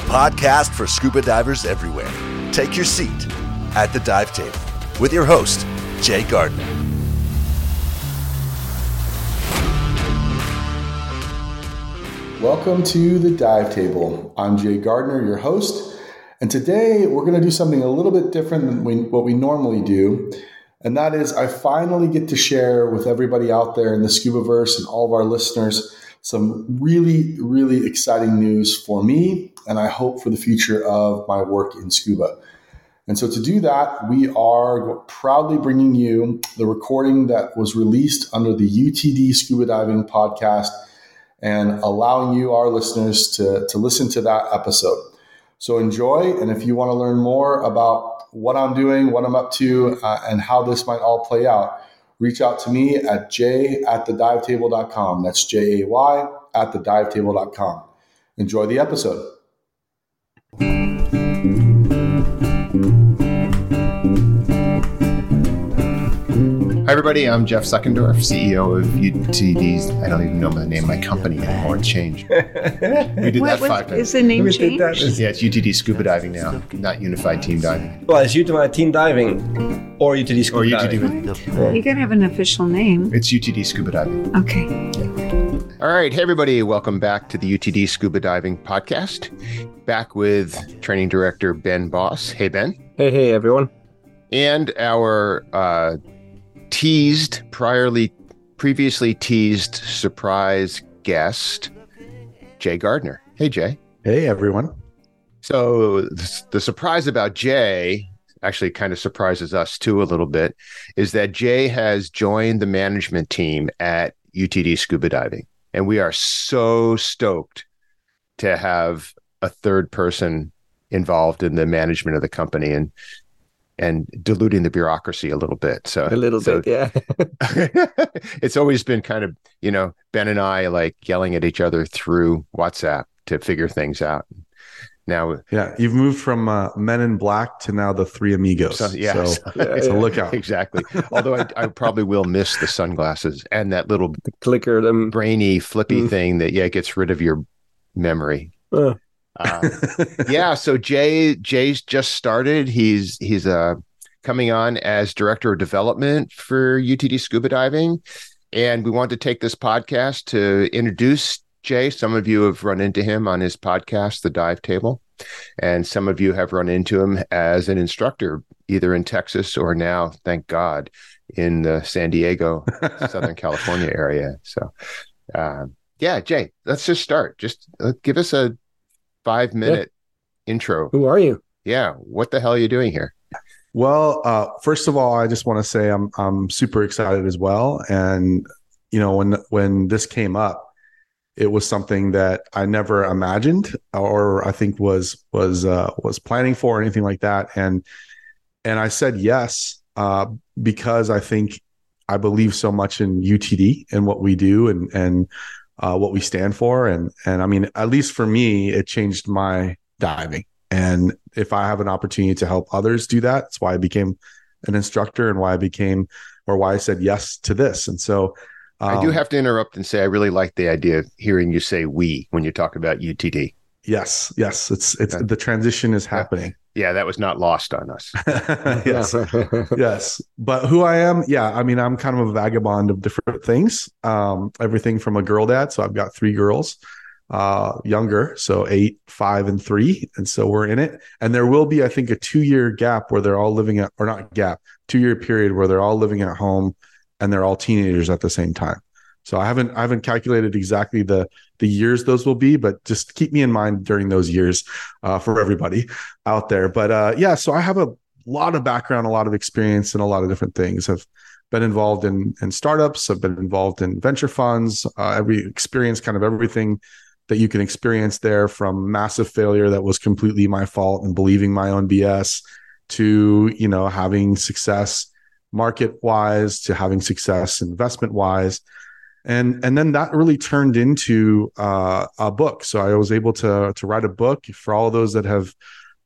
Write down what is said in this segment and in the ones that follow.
a podcast for scuba divers everywhere. Take your seat at the dive table with your host, Jay Gardner. Welcome to the Dive Table. I'm Jay Gardner, your host, and today we're going to do something a little bit different than we, what we normally do. And that is, I finally get to share with everybody out there in the scuba verse and all of our listeners some really, really exciting news for me, and I hope for the future of my work in scuba. And so, to do that, we are proudly bringing you the recording that was released under the UTD Scuba Diving podcast and allowing you, our listeners, to, to listen to that episode. So, enjoy. And if you want to learn more about what I'm doing, what I'm up to, uh, and how this might all play out, reach out to me at jay at thedivetable.com. That's J A Y at thedivetable.com. Enjoy the episode. Hi, everybody. I'm Jeff Suckendorf, CEO of UTD's. I don't even know the name of my company anymore. It's changed. We did What that five times. is the name We did that. changed? yeah, it's UTD Scuba Diving now, not Unified Team Diving. Well, it's UTD Team Diving or UTD Scuba Or Diving. UTD. You gotta have an official name. It's UTD Scuba Diving. Okay. All right. Hey, everybody. Welcome back to the UTD Scuba Diving podcast. Back with training director Ben Boss. Hey, Ben. Hey, hey, everyone. And our uh, teased, priorly, previously teased surprise guest, Jay Gardner. Hey, Jay. Hey, everyone. So the, the surprise about Jay actually kind of surprises us too a little bit is that Jay has joined the management team at UTD Scuba Diving. And we are so stoked to have a third person involved in the management of the company and and diluting the bureaucracy a little bit. So A little so- bit, yeah. it's always been kind of, you know, Ben and I like yelling at each other through WhatsApp to figure things out. Now Yeah, you've moved from uh, Men in Black to now the Three Amigos. So, yeah, so, Yeah, so yeah. look out. exactly. Although I, I probably will miss the sunglasses and that little Clicker them. brainy, flippy Mm. thing that yeah gets rid of your memory. Uh. Um, yeah. So Jay Jay's just started. He's he's uh coming on as director of development for UTD Scuba Diving, and we want to take this podcast to introduce Jay. Some of you have run into him on his podcast, The Dive Table, and some of you have run into him as an instructor, either in Texas or now, thank God, in the San Diego, Southern California area. So, um, yeah, Jay, let's just start. Just uh, give us a five minute intro. Who are you? Yeah, what the hell are you doing here? Well, uh, first of all, I just want to say I'm I'm super excited as well. And you know, when when this came up, it was something that I never imagined, or I think was was uh, was planning for, or anything like that. And and I said yes uh, because I think I believe so much in UTD and what we do, and and uh, what we stand for. And and I mean, at least for me, it changed my diving. And if I have an opportunity to help others do that, that's why I became an instructor and why I became or why I said yes to this. And so I do um, have to interrupt and say I really like the idea of hearing you say we when you talk about UTD. Yes, yes, it's it's Yeah. the transition is happening. Yeah, that was not lost on us. yes. yes but who i am yeah i mean i'm kind of a vagabond of different things um everything from a girl dad so i've got three girls uh younger so eight five and three and so we're in it and there will be i think a two year gap where they're all living at or not gap two year period where they're all living at home and they're all teenagers at the same time so i haven't i haven't calculated exactly the the years those will be but just keep me in mind during those years uh, for everybody out there but uh yeah so i have a lot of background, a lot of experience in a lot of different things. I've been involved in in startups. I've been involved in venture funds. Uh, every experience, kind of everything that you can experience there, from massive failure that was completely my fault and believing my own BS, to you know having success market wise, to having success investment wise. And and then that really turned into uh, a book. So I was able to to write a book for all those that have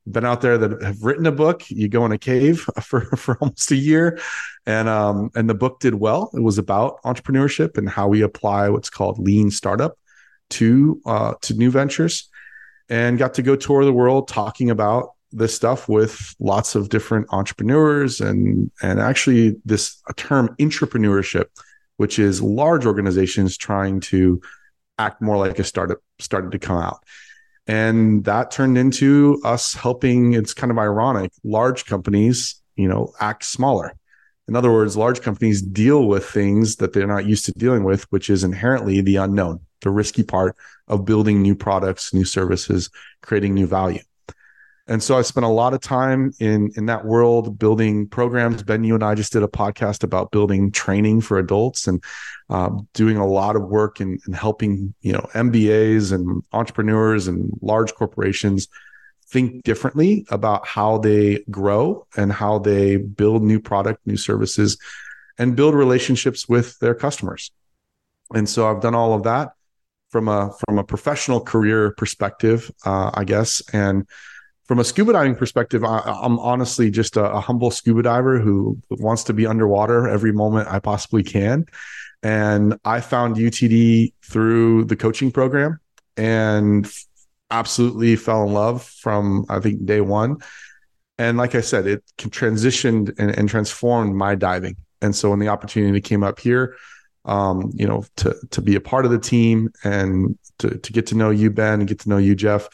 been out there that have written a book. You go in a cave for for almost a year, and um and the book did well. It was about entrepreneurship and how we apply what's called lean startup to uh to new ventures. and got to go tour the world talking about this stuff with lots of different entrepreneurs and and actually this term entrepreneurship which is large organizations trying to act more like a startup started to come out. And that turned into us helping it's kind of ironic large companies you know act smaller. In other words large companies deal with things that they're not used to dealing with which is inherently the unknown the risky part of building new products new services creating new value and so I spent a lot of time in in that world building programs. Ben, you and I just did a podcast about building training for adults and uh, doing a lot of work in, in helping you know MBAs and entrepreneurs and large corporations think differently about how they grow and how they build new product, new services, and build relationships with their customers. And so I've done all of that from a from a professional career perspective, uh, I guess, and from a scuba diving perspective, I, am honestly just a, a, humble scuba diver who wants to be underwater every moment I possibly can. And I found UTD through the coaching program and absolutely fell in love from, I think, day one. And like I said, it transitioned and, and transformed my diving. And so when the opportunity came up here, um, you know, to to be a part of the team and to to get to know you, Ben, and get to know you, Jeff,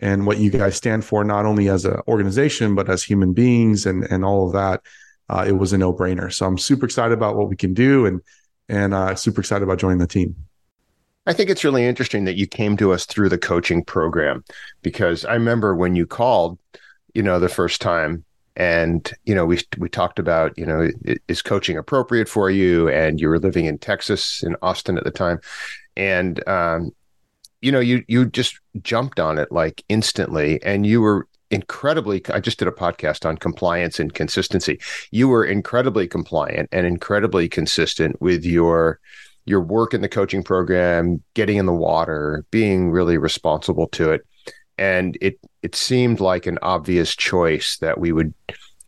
and what you guys stand for, not only as an organization, but as human beings and, and all of that, uh, it was a no brainer. So I'm super excited about what we can do and, and uh, super excited about joining the team. I think it's really interesting that you came to us through the coaching program because I remember when you called, you know, the first time and you know we we talked about you know is coaching appropriate for you and you were living in Texas in Austin at the time and um, you know, you you just jumped on it like instantly, and you were incredibly. I just did a podcast on compliance and consistency. You were incredibly compliant and incredibly consistent with your your work in the coaching program, getting in the water, being really responsible to it, and it it seemed like an obvious choice that we would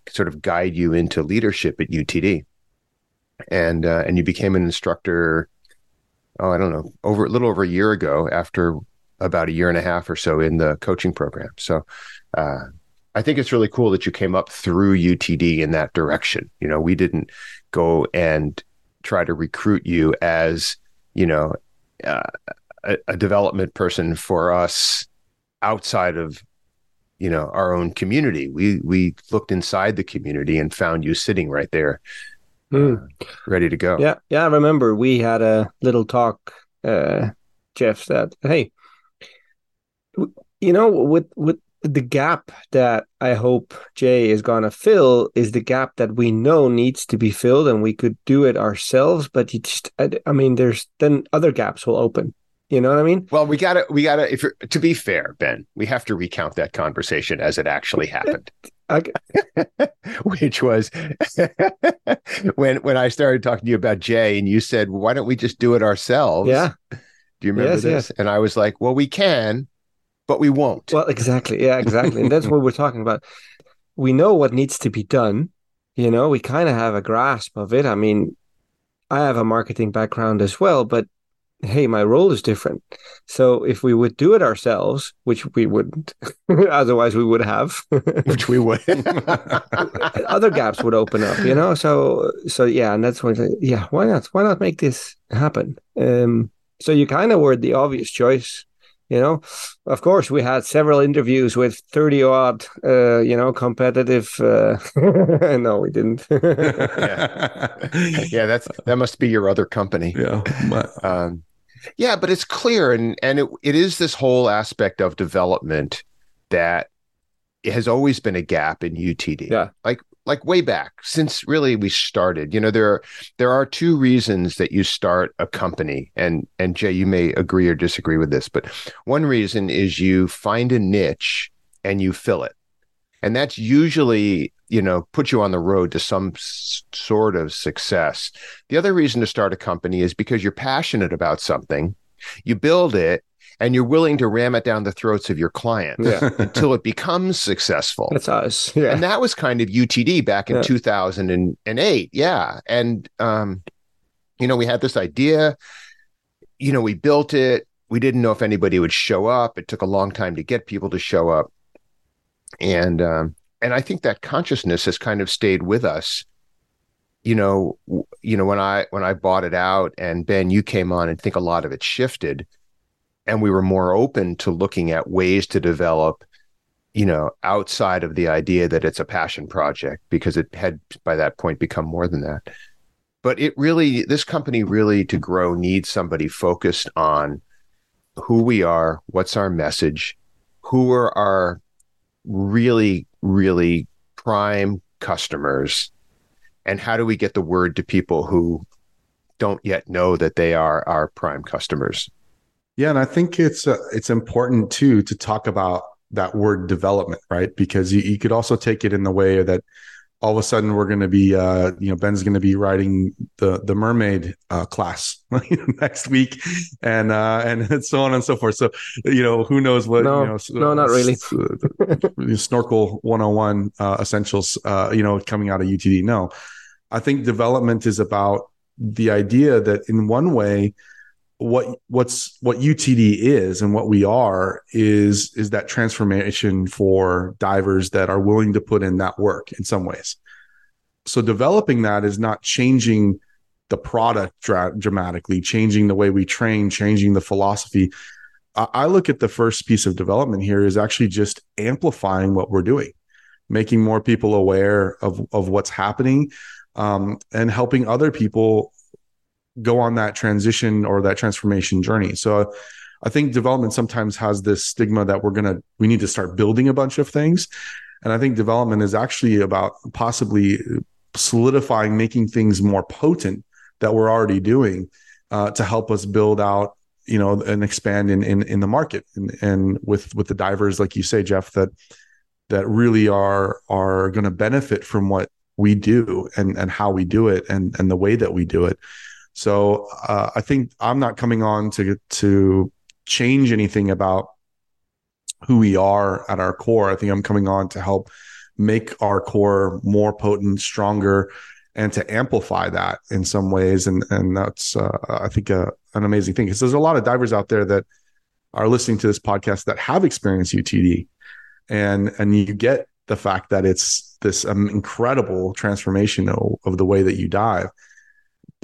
sort of guide you into leadership at UTD, and uh, and you became an instructor oh, I don't know, over a little over a year ago after about a year and a half or so in the coaching program. So uh, I think it's really cool that you came up through UTD in that direction. You know, we didn't go and try to recruit you as, you know, uh, a, a development person for us outside of you know our own community we we looked inside the community and found you sitting right there mm. ready to go. Yeah, yeah. I remember we had a little talk. Uh, Jeff said, "Hey, you know, with with the gap that I hope Jay is gonna fill is the gap that we know needs to be filled, and we could do it ourselves. But you just, I, I mean, there's then other gaps will open." You know what I mean? Well, we gotta, we gotta. If you're to be fair, Ben, we have to recount that conversation as it actually happened. Okay. Which was when when I started talking to you about Jay, and you said, "Why don't we just do it ourselves?" Yeah. Do you remember yes, this? Yes. And I was like, "Well, we can, but we won't." Well, exactly. Yeah, exactly. and that's what we're talking about. We know what needs to be done. You know, we kind of have a grasp of it. I mean, I have a marketing background as well, but hey, my role is different. So if we would do it ourselves, which we wouldn't, otherwise we would have, which we would, other gaps would open up, you know. So so yeah, and that's when yeah, why not? Why not make this happen? Um, so you kind of were the obvious choice. You know, of course, we had several interviews with thirty odd, uh, you know, competitive. Uh, no, we didn't. yeah. yeah, that's that must be your other company. Yeah, um, yeah, but it's clear, and and it, it is this whole aspect of development that has always been a gap in UTD. Yeah, like like way back since really we started. You know, there are, there are two reasons that you start a company, and and Jay, you may agree or disagree with this, but one reason is you find a niche and you fill it, and that's usually you know put you on the road to some s- sort of success. The other reason to start a company is because you're passionate about something, you build it, and you're willing to ram it down the throats of your clients yeah. until it becomes successful. That's us. Yeah. And that was kind of UTD back in yeah. 2008. Yeah. And, um, you know, we had this idea, you know, we built it, we didn't know if anybody would show up. It took a long time to get people to show up, and um, and I think that consciousness has kind of stayed with us. You know, you know when I when I bought it out, and Ben, you came on, and think a lot of it shifted, and we were more open to looking at ways to develop you know, outside of the idea that it's a passion project because it had by that point become more than that. But it really, this company really to grow needs somebody focused on who we are, what's our message, who are our really, really prime customers, and how do we get the word to people who don't yet know that they are our prime customers. Yeah, and I think it's uh, it's important too to talk about that word development, right? Because you, you could also take it in the way that all of a sudden we're going to be, uh, you know, Ben's going to be writing the the mermaid uh, class next week, and uh, and so on and so forth. So you know, who knows what? No, you know, no, not really. snorkel 101 uh, essentials, uh, you know, coming out of UTD. No, I think development is about the idea that in one way what what's what UTD is and what we are is is that transformation for divers that are willing to put in that work in some ways. So developing that is not changing the product dra- dramatically, changing the way we train, changing the philosophy. I-, I look at the first piece of development here is actually just amplifying what we're doing, making more people aware of of what's happening, um, and helping other people go on that transition or that transformation journey. So I think development sometimes has this stigma that we're going to, we need to start building a bunch of things. And I think development is actually about possibly solidifying, making things more potent that we're already doing uh, to help us build out, you know, and expand in, in, in the market and, and with, with the divers, like you say, Jeff, that, that really are, are going to benefit from what we do and, and how we do it and, and the way that we do it. So uh, I think I'm not coming on to to change anything about who we are at our core. I think I'm coming on to help make our core more potent, stronger, and to amplify that in some ways. And and that's uh, I think a, uh, an amazing thing because there's a lot of divers out there that are listening to this podcast that have experienced UTD, and and you get the fact that it's this um, incredible transformation of, of the way that you dive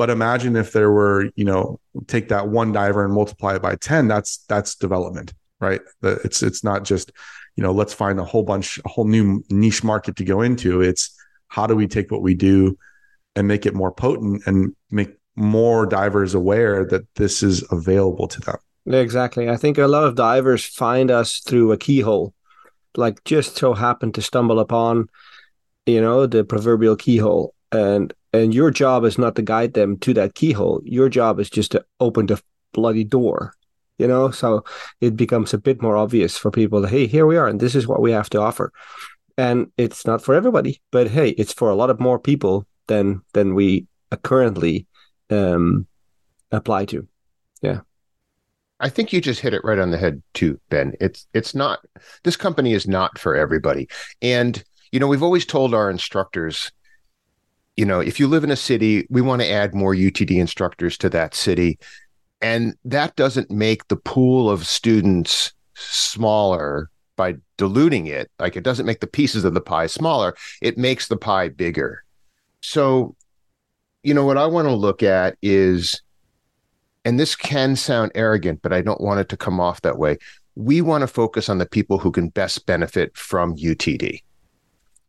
but imagine if there were, you know, take that one diver and multiply it by 10, that's that's development, right? It's it's not just, you know, let's find a whole bunch, a whole new niche market to go into. It's how do we take what we do and make it more potent and make more divers aware that this is available to them. Exactly. I think a lot of divers find us through a keyhole, like just so happen to stumble upon, you know, the proverbial keyhole. And and your job is not to guide them to that keyhole. Your job is just to open the bloody door you know? So it becomes a bit more obvious for people that hey here we are and this is what we have to offer. And it's not for everybody but hey it's for a lot of more people than than we currently um apply to. Yeah. I think you just hit it right on the head too, Ben. It's it's not this company is not for everybody. And you know, we've always told our instructors you know, if you live in a city, we want to add more UTD instructors to that city. And that doesn't make the pool of students smaller by diluting it. Like it doesn't make the pieces of the pie smaller, it makes the pie bigger. So, you know, what I want to look at is, and this can sound arrogant, but I don't want it to come off that way. We want to focus on the people who can best benefit from UTD.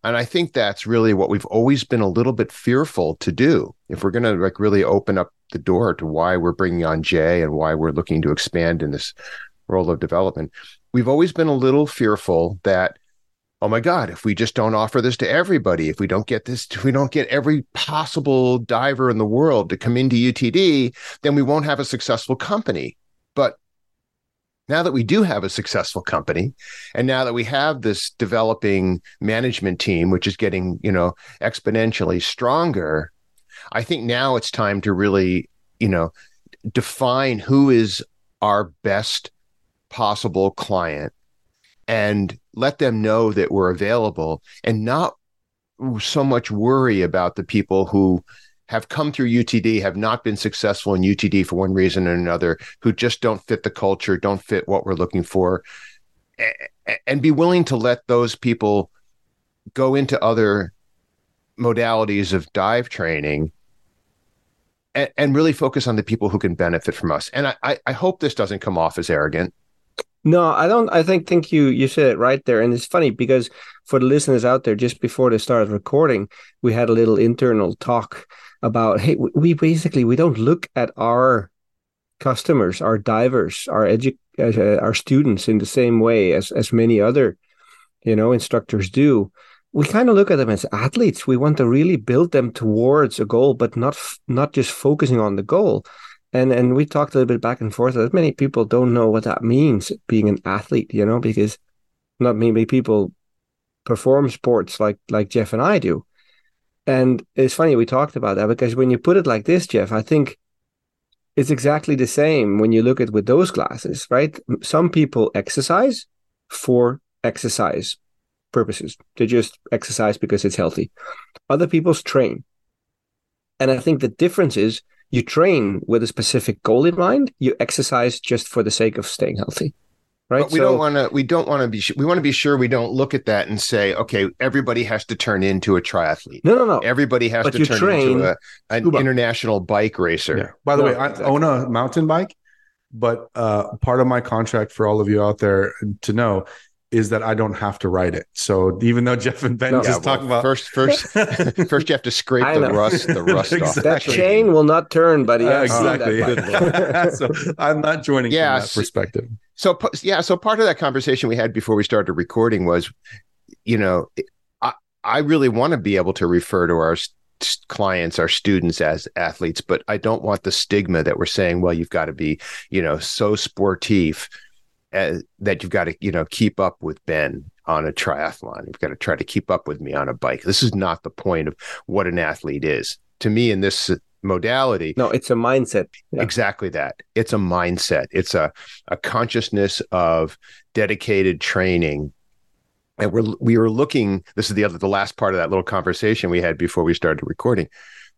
And I think that's really what we've always been a little bit fearful to do. If we're going to like really open up the door to why we're bringing on Jay and why we're looking to expand in this role of development, we've always been a little fearful that, oh my God, if we just don't offer this to everybody, if we don't get this, if we don't get every possible diver in the world to come into UTD, then we won't have a successful company. But now that we do have a successful company and now that we have this developing management team which is getting you know exponentially stronger i think now it's time to really you know define who is our best possible client and let them know that we're available and not so much worry about the people who have come through UTD, have not been successful in UTD for one reason or another, who just don't fit the culture, don't fit what we're looking for, and be willing to let those people go into other modalities of dive training and, and really focus on the people who can benefit from us. And I, I hope this doesn't come off as arrogant. No, I don't. I think think you you said it right there, and it's funny because for the listeners out there, just before they started recording, we had a little internal talk about hey, we basically we don't look at our customers, our divers, our edu- uh, our students in the same way as as many other, you know, instructors do. We kind of look at them as athletes. We want to really build them towards a goal, but not not just focusing on the goal and and we talked a little bit back and forth. That many people don't know what that means being an athlete you know because not many people perform sports like like jeff and i do. And it's funny we talked about that because when you put it like this jeff i think it's exactly the same when you look at with those glasses right? Some people exercise for exercise purposes. They just exercise because it's healthy. Other people's train. And i think the difference is you train with a specific goal in mind. You exercise just for the sake of staying healthy. Right. But we so, don't want to. We don't want to be. We want to be sure we don't look at that and say, okay, everybody has to turn into a triathlete. No, no, no. Everybody has but to turn train, into a, an scuba. international bike racer. Yeah. By the no, way, I exactly. own a mountain bike, but uh, part of my contract for all of you out there to know is that I don't have to write it. So even though Jeff and Ben no, just yeah, well, about first, first, first you have to scrape the rust, the rust exactly. off. That chain will not turn, buddy. Uh, exactly. so I'm not joining yeah, from that perspective. So yeah, so part of that conversation we had before we started recording was, you know, I I really want to be able to refer to our clients, our students as athletes, but I don't want the stigma that we're saying, well, you've got to be, you know, so sportive as, that you've got to you know keep up with Ben on a triathlon. You've got to try to keep up with me on a bike. This is not the point of what an athlete is. To me, in this modality, no, it's a mindset. Yeah. Exactly that. It's a mindset. It's a a consciousness of dedicated training. And we're we were looking. This is the other the last part of that little conversation we had before we started recording.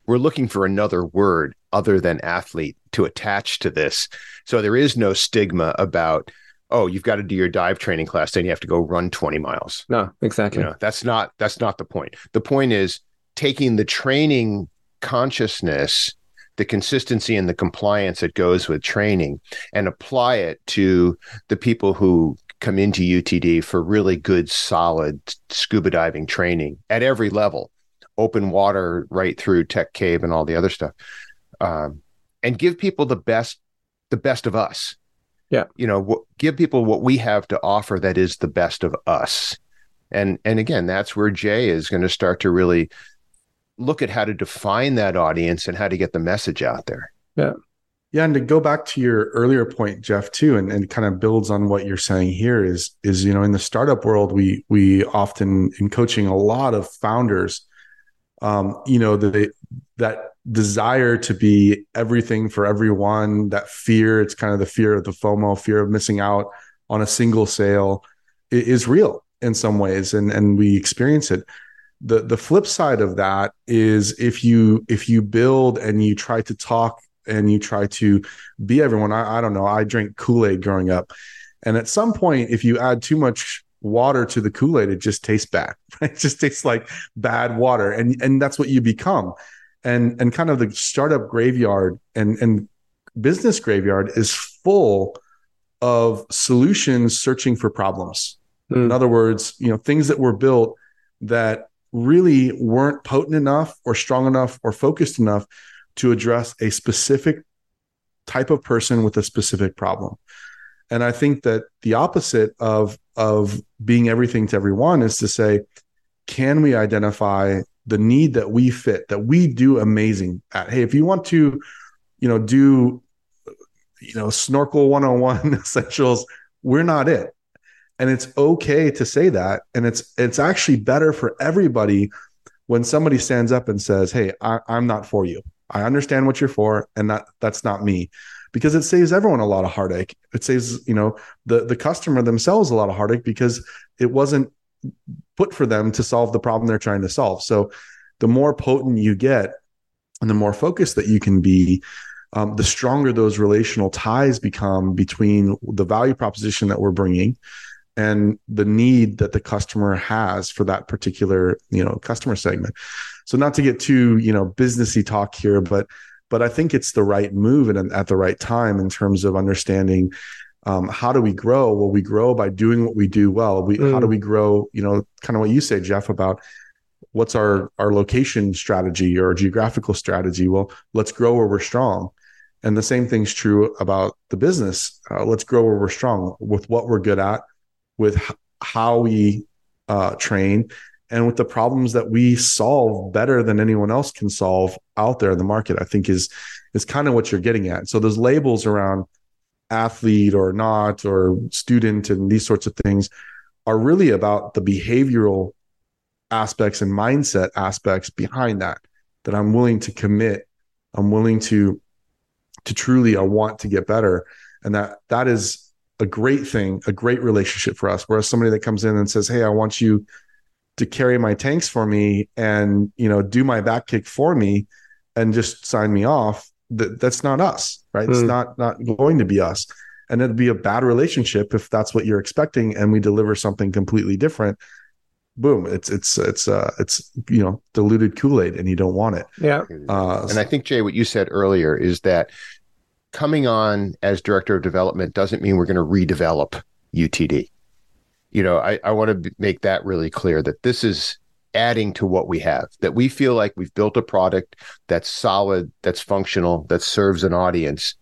We're looking for another word other than athlete to attach to this. So there is no stigma about oh, you've got to do your dive training class, then you have to go run 20 miles. No, exactly. You know, that's not that's not the point. The point is taking the training consciousness, the consistency and the compliance that goes with training and apply it to the people who come into UTD for really good solid scuba diving training at every level. Open water right through tech cave and all the other stuff. Um, and give people the best the best of us yeah. you know w- give people what we have to offer that is the best of us. And and again that's where jay is going to start to really look at how to define that audience and how to get the message out there. Yeah. Yeah and to go back to your earlier point jeff too and, and kind of builds on what you're saying here is is you know in the startup world we we often in coaching a lot of founders um you know they that desire to be everything for everyone, that fear, it's kind of the fear of the FOMO, fear of missing out on a single sale is real in some ways and and we experience it. The the flip side of that is if you if you build and you try to talk and you try to be everyone, I, I don't know, I drank Kool-Aid growing up. And at some point, if you add too much water to the Kool-Aid, it just tastes bad. It just tastes like bad water. And and that's what you become and and kind of the startup graveyard and and business graveyard is full of solutions searching for problems. Mm. In other words, you know, things that were built that really weren't potent enough or strong enough or focused enough to address a specific type of person with a specific problem. And I think that the opposite of of being everything to everyone is to say, can we identify the need that we fit that we do amazing at. Hey if you want to you know do you know snorkel 101 essentials we're not it. And it's okay to say that. And it's it's actually better for everybody when somebody stands up and says hey I, i'm not for you. I understand what you're for and that that's not me. Because it saves everyone a lot of heartache. It saves you know the the customer themselves a lot of heartache because it wasn't put for them to solve the problem they're trying to solve. So the more potent you get, and the more focused that you can be, um, the stronger those relational ties become between the value proposition that we're bringing and the need that the customer has for that particular you know customer segment so not to get too you know businessy talk here but but i think it's the right move and at the right time in terms of understanding um, how do we grow? Well we grow by doing what we do well. We mm. how do mm. we grow you know kind of what you say jeff about what's our our location strategy or geographical strategy? Well let's grow where we're strong. And the same thing's true about the business. Uh, let's grow where we're strong with what we're good at with h- how we uh, train and with the problems that we solve better than anyone else can solve out there in the market i think is is kind of what you're getting at. So those labels around athlete or not or student and these sorts of things are really about the behavioral aspects and mindset aspects behind that that i'm willing to commit i'm willing to to truly i want to get better. And that that is a great thing a great relationship for us. Whereas somebody that comes in and says hey i want you to carry my tanks for me and you know do my back kick for me and just sign me off that that's not us right? Mm. it's hmm. not not going to be us. And it'd be a bad relationship if that's what you're expecting and we deliver something completely different. Boom it's it's it's uh it's you know diluted kool-aid and you don't want it. Yeah. Uh, and i think jay what you said earlier is that coming on as director of development doesn't mean we're going to redevelop utd you know i, I want to make that really clear that this is adding to what we have that we feel like we've built a product that's solid that's functional that serves an audience.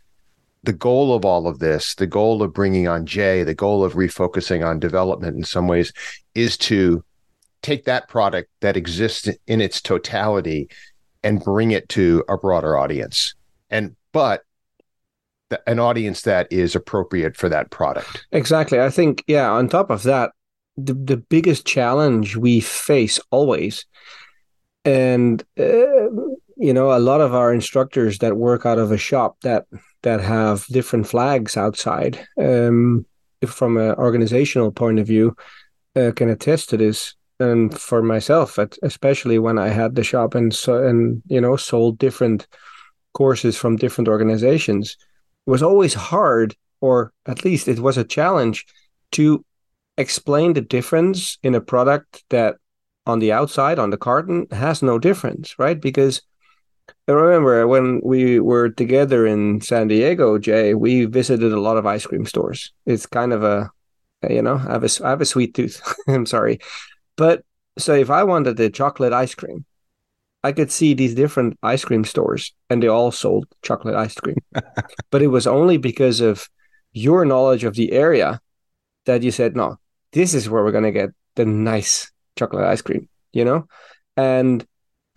The goal of all of this the goal of bringing on jay the goal of refocusing on development in some ways is to take that product that exists in its totality and bring it to a broader audience. And but an audience that is appropriate for that product. Exactly. I think yeah on top of that the, the biggest challenge we face always. And uh, you know a lot of our instructors that work out of a shop that that have different flags outside um, from an organizational point of view uh, can attest to this. And for myself especially when i had the shop and so and you know sold different courses from different organizations it was always hard or at least it was a challenge to explain the difference in a product that on the outside on the carton has no difference right because I remember when we were together in San Diego, Jay, we visited a lot of ice cream stores. It's kind of a, you know, I have a, I have a sweet tooth. I'm sorry. But so if I wanted the chocolate ice cream, I could see these different ice cream stores and they all sold chocolate ice cream. but it was only because of your knowledge of the area that you said, no, this is where we're going to get the nice chocolate ice cream, you know? And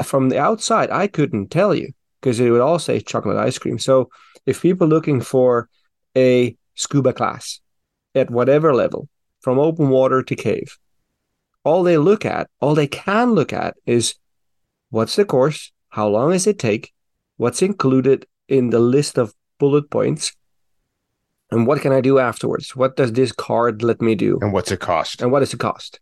from the outside, I couldn't tell you because it would all say chocolate ice cream. So if people looking for a scuba class at whatever level, from open water to cave, all they look at, all they can look at is what's the course, how long does it take, what's included in the list of bullet points, and what can I do afterwards? What does this card let me do? And what's it cost? And what does it cost?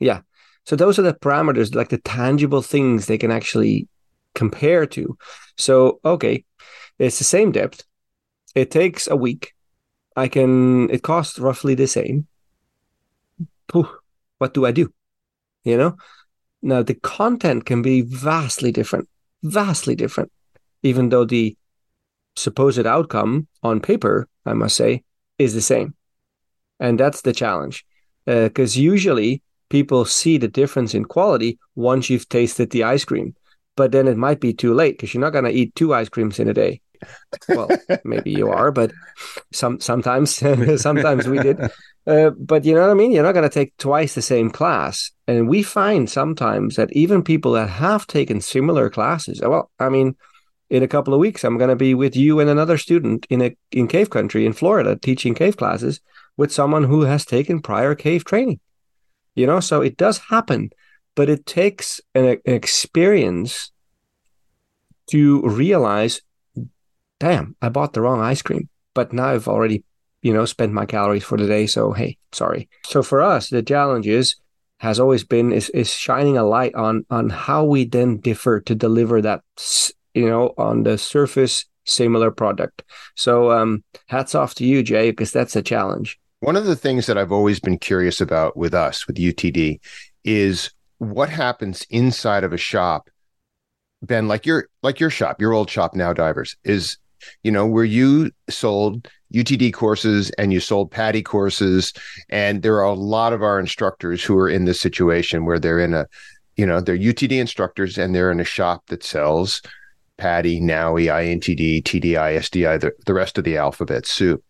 Yeah. So those are the parameters, like the tangible things they can actually compare to. So, okay, it's the same depth. It takes a week. I can, it costs roughly the same. Pooh, what do I do? You know? Now, the content can be vastly different, vastly different, even though the supposed outcome on paper, I must say, is the same. And that's the challenge. Because uh, usually people see the difference in quality once you've tasted the ice cream. But then it might be too late because you're not going to eat two ice creams in a day. well, maybe you are, but some sometimes sometimes we did. Uh, but you know what I mean? You're not going to take twice the same class. And we find sometimes that even people that have taken similar classes, well, I mean, in a couple of weeks, I'm going to be with you and another student in a in cave country in Florida teaching cave classes with someone who has taken prior cave training. You know, so it does happen, but it takes an, an experience to realize, damn, I bought the wrong ice cream, but now I've already you know, spent my calories for the day. So, hey, sorry. So, for us, the challenge is has always been is is shining a light on on how we then differ to deliver that you know on the surface similar product. So um, hats off to you, Jay, because that's a challenge. One of the things that I've always been curious about with us, with UTD, is what happens inside of a shop. Ben, like your like your shop, your old shop now, divers, is you know where you sold UTD courses and you sold PADI courses, and there are a lot of our instructors who are in this situation where they're in a, you know, they're UTD instructors and they're in a shop that sells PADI, NAUI, IANTD, TDI, SDI, the, the rest of the alphabet soup.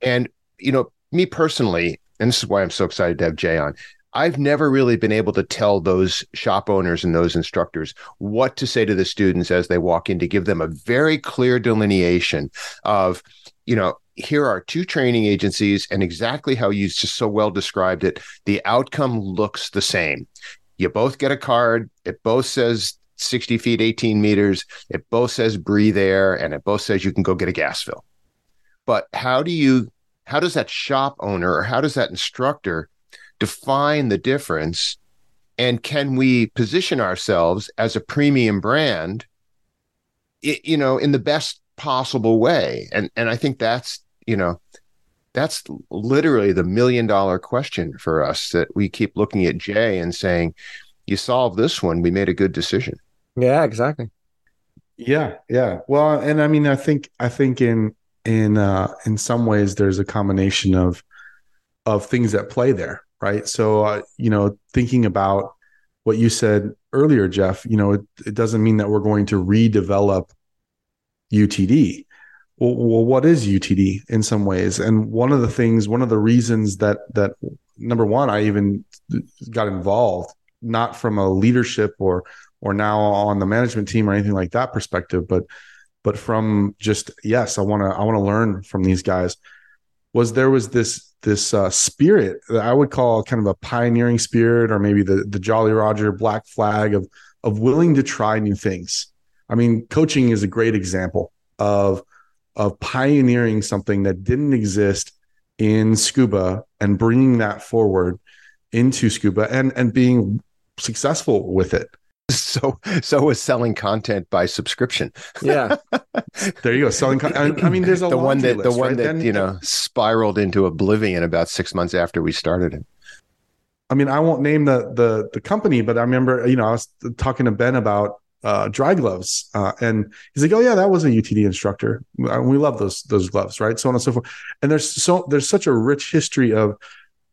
And, you know, me personally, and this is why I'm so excited to have Jay on, I've never really been able to tell those shop owners and those instructors what to say to the students as they walk in to give them a very clear delineation of, you know, here are two training agencies and exactly how you just so well described it. The outcome looks the same. You both get a card. It both says 60 feet, 18 meters. It both says breathe air and it both says you can go get a gas fill. But how do you, how does that shop owner or how does that instructor define the difference? And can we position ourselves as a premium brand, you know, in the best possible way? And, and I think that's, you know, that's literally the million dollar question for us that we keep looking at Jay and saying, you solve this one, we made a good decision. Yeah, exactly. Yeah, yeah. Well, and I mean, I think I think in in uh, in some ways there's a combination of of things that play there, right? So uh, you know, thinking about what you said earlier, Jeff, you know, it, it doesn't mean that we're going to redevelop UTD. Well, well, what is UTD in some ways? And one of the things, one of the reasons that that number one, I even got involved, not from a leadership or or now on the management team or anything like that perspective, but but from just yes, I want to I want to learn from these guys. Was there was this this uh, spirit that I would call kind of a pioneering spirit, or maybe the the Jolly Roger Black Flag of of willing to try new things. I mean, coaching is a great example of of pioneering something that didn't exist in scuba and bringing that forward into scuba and and being successful with it so so was selling content by subscription. Yeah, there you go. Selling. Con- I mean, there's a the one that list, the one right? that then, you know spiraled into oblivion about six months after we started it. I mean, I won't name the the the company, but I remember you know I was talking to Ben about uh, dry gloves, uh, and he's like, "Oh yeah, that was a UTD instructor. We love those those gloves, right? So on and so forth." And there's so there's such a rich history of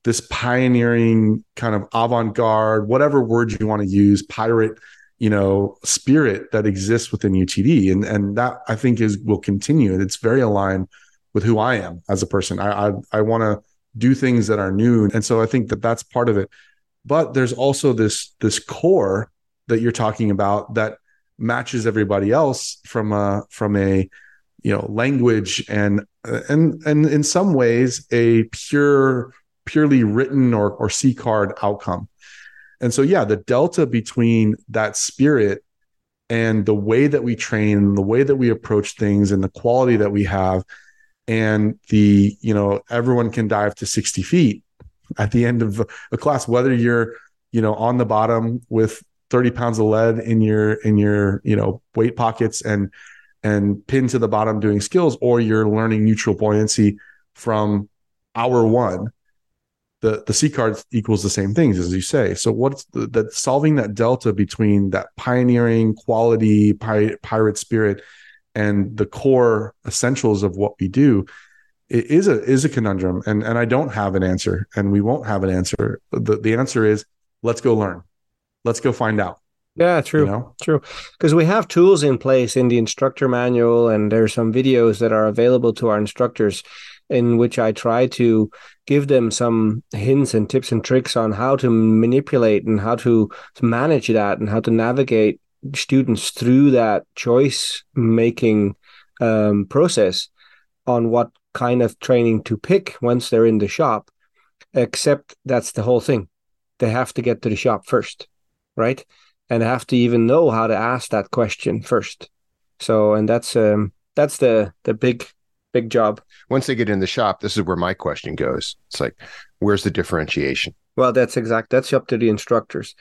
this pioneering kind of avant-garde, whatever word you want to use, pirate, you know, spirit that exists within UTD, and and that I think is will continue, and it's very aligned with who I am as a person. I I, I want to do things that are new, and so I think that that's part of it. But there's also this this core that you're talking about that matches everybody else from a from a you know language and and and in some ways a pure purely written or, or C card outcome. And so, yeah, the delta between that spirit and the way that we train, the way that we approach things, and the quality that we have, and the, you know, everyone can dive to 60 feet at the end of a class, whether you're, you know, on the bottom with 30 pounds of lead in your, in your, you know, weight pockets and, and pinned to the bottom doing skills, or you're learning neutral buoyancy from hour one the the C card equals the same things as you say. So what's the, that solving that delta between that pioneering quality pi- pirate spirit and the core essentials of what we do it is a is a conundrum and and I don't have an answer and we won't have an answer. The the answer is let's go learn. Let's go find out. Yeah, true. You know? True. Because we have tools in place in the instructor manual and there are some videos that are available to our instructors in which I try to give them some hints and tips and tricks on how to manipulate and how to, manage that and how to navigate students through that choice making um, process on what kind of training to pick once they're in the shop. Except that's the whole thing. They have to get to the shop first, right? And have to even know how to ask that question first. So, and that's um, that's the the big big job. Once they get in the shop, this is where my question goes. It's like, where's the differentiation? Well, that's exact. That's up to the instructors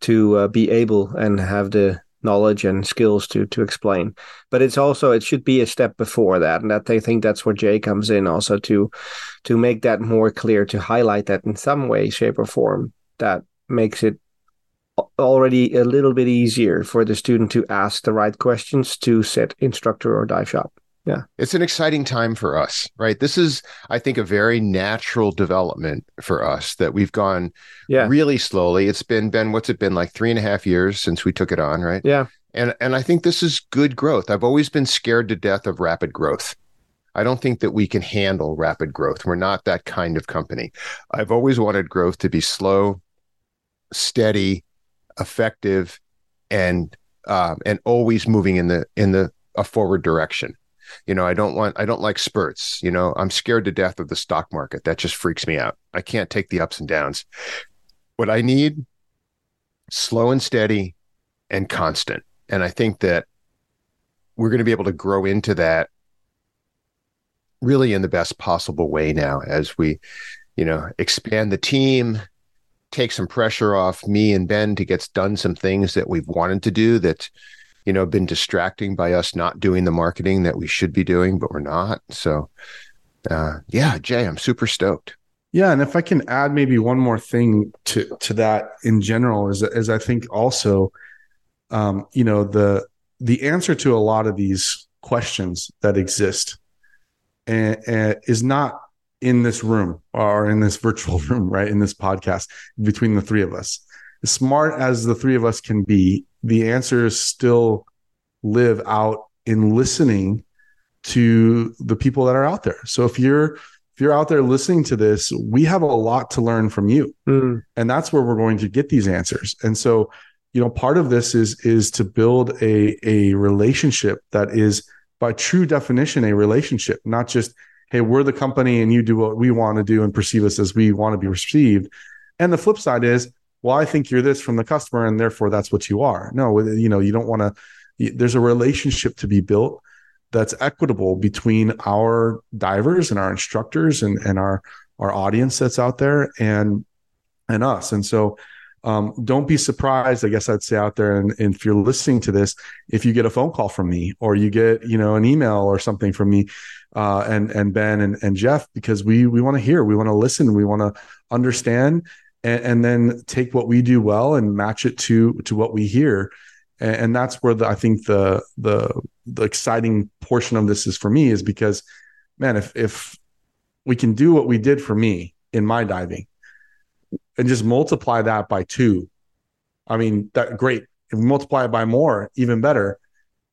to uh, be able and have the knowledge and skills to to explain. But it's also it should be a step before that, and that I think that's where Jay comes in also to to make that more clear, to highlight that in some way, shape, or form that makes it already a little bit easier for the student to ask the right questions to set instructor or dive shop. Yeah. It's an exciting time for us, right? This is, I think, a very natural development for us that we've gone yeah. really slowly. It's been, Ben, what's it been like three and a half years since we took it on, right? Yeah. And and I think this is good growth. I've always been scared to death of rapid growth. I don't think that we can handle rapid growth. We're not that kind of company. I've always wanted growth to be slow, steady, effective, and um, and always moving in the in the a forward direction. You know, I don't want I don't like spurts. You know, I'm scared to death of the stock market. That just freaks me out. I can't take the ups and downs. What I need slow and steady and constant. And I think that we're going to be able to grow into that really in the best possible way now as we, you know, expand the team, take some pressure off me and Ben to get done some things that we've wanted to do that, you know, been distracting by us not doing the marketing that we should be doing, but we're not. So, uh, yeah, Jay, I'm super stoked. Yeah, and if I can add maybe one more thing to to that in general is is I think also, um, you know, the the answer to a lot of these questions that exist and, and is not in this room or in this virtual room, right? In this podcast between the three of us. As smart as the three of us can be, the answers still live out in listening to the people that are out there. So if you're if you're out there listening to this, we have a lot to learn from you. Mm. And that's where we're going to get these answers. And so, you know, part of this is is to build a a relationship that is by true definition a relationship, not just hey, we're the company and you do what we want to do and perceive us as we want to be received. And the flip side is, well, I think you're this from the customer and therefore that's what you are. No, you know, you don't want to, there's a relationship to be built that's equitable between our divers and our instructors and, and our, our audience that's out there and, and us. And so, um, don't be surprised, I guess I'd say out there. And, and, if you're listening to this, if you get a phone call from me or you get, you know, an email or something from me, uh, and, and Ben and, and Jeff, because we, we want to hear, we want to listen, we want to understand and, and, then take what we do well and match it to, to what we hear. And, and that's where the, I think the, the, the exciting portion of this is for me is because, man, if, if we can do what we did for me in my diving, and just multiply that by two. I mean, that great. If we multiply it by more, even better.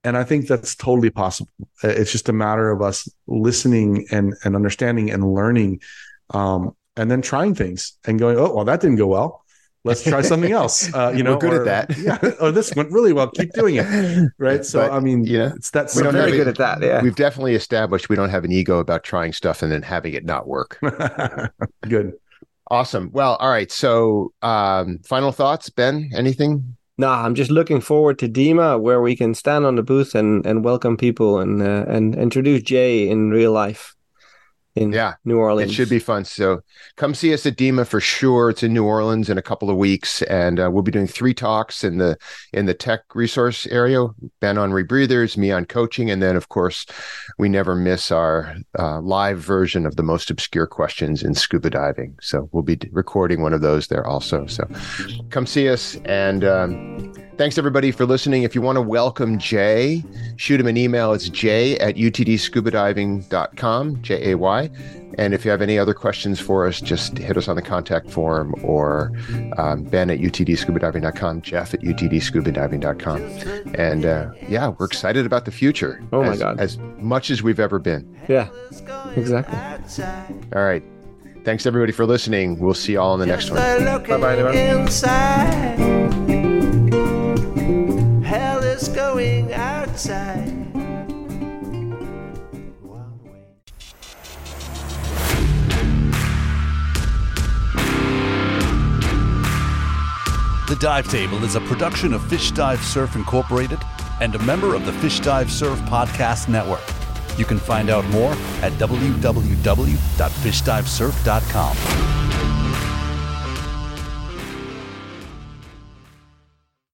And I think that's totally possible. It's just a matter of us listening and and understanding and learning, um, and then trying things and going, oh well, that didn't go well. Let's try something else. Uh, you know, We're good or, at that. yeah. Oh, this went really well. Keep doing it. Right. So But, I mean, you know, it's that's We don't very have good at that. Yeah. We've definitely established we don't have an ego about trying stuff and then having it not work. good. Awesome. Well, all right. So, um, final thoughts, Ben? Anything? No, I'm just looking forward to DEMA, where we can stand on the booth and, and welcome people and uh, and introduce Jay in real life in Yeah, New Orleans. It should be fun. So, come see us at DEMA for sure. It's in New Orleans in a couple of weeks, and uh, we'll be doing three talks in the in the tech resource area. Ben on rebreathers, me on coaching, and then of course, we never miss our uh, live version of the most obscure questions in scuba diving. So we'll be recording one of those there also. So, come see us and. Um, Thanks everybody for listening. If you want to welcome Jay, shoot him an email. It's jay at utdscubadiving.com, J A Y. And if you have any other questions for us, just hit us on the contact form or um, Ben at utdscubadiving.com, Jeff at utdscubadiving.com. And uh, yeah, we're excited about the future. Oh my as- God. As much as we've ever been. Yeah, exactly. All right. Thanks everybody for listening. We'll see you all in the next one. Bye-bye, everyone. Way. The Dive Table is a production of Fish Dive Surf Incorporated and a member of the Fish Dive Surf Podcast Network. You can find out more at www.fishdivesurf.com.